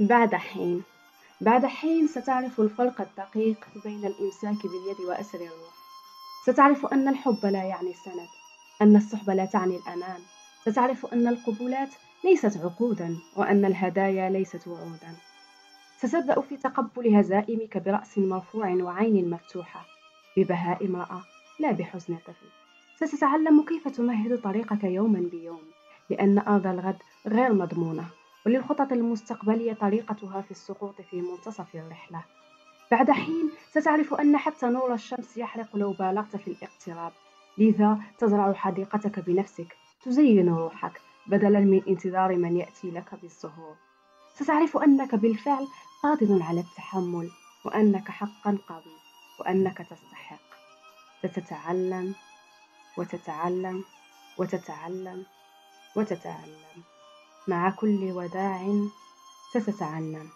بعد حين. بعد حين ستعرف الفرق الدقيق بين الإمساك باليد وأسر الروح. ستعرف أن الحب لا يعني السند أن الصحبة لا تعني الأمان. ستعرف أن القبولات ليست عقودا وأن الهدايا ليست وعودا. ستبدأ في تقبل هزائمك برأس مرفوع وعين مفتوحة ببهاء امرأة لا بحزن طفل. ستتعلم كيف تمهد طريقك يوما بيوم لأن أرض الغد غير مضمونة. وللخطط المستقبلية طريقتها في السقوط في منتصف الرحلة. بعد حين ستعرف أن حتى نور الشمس يحرق لو بالغت في الاقتراب. لذا تزرع حديقتك بنفسك تزين روحك بدلا من انتظار من يأتي لك بالزهور ستعرف أنك بالفعل قادر على التحمل وأنك حقا قوي وأنك تستحق. ستتعلم وتتعلم وتتعلم وتتعلم. مع كل وداع ستتعلم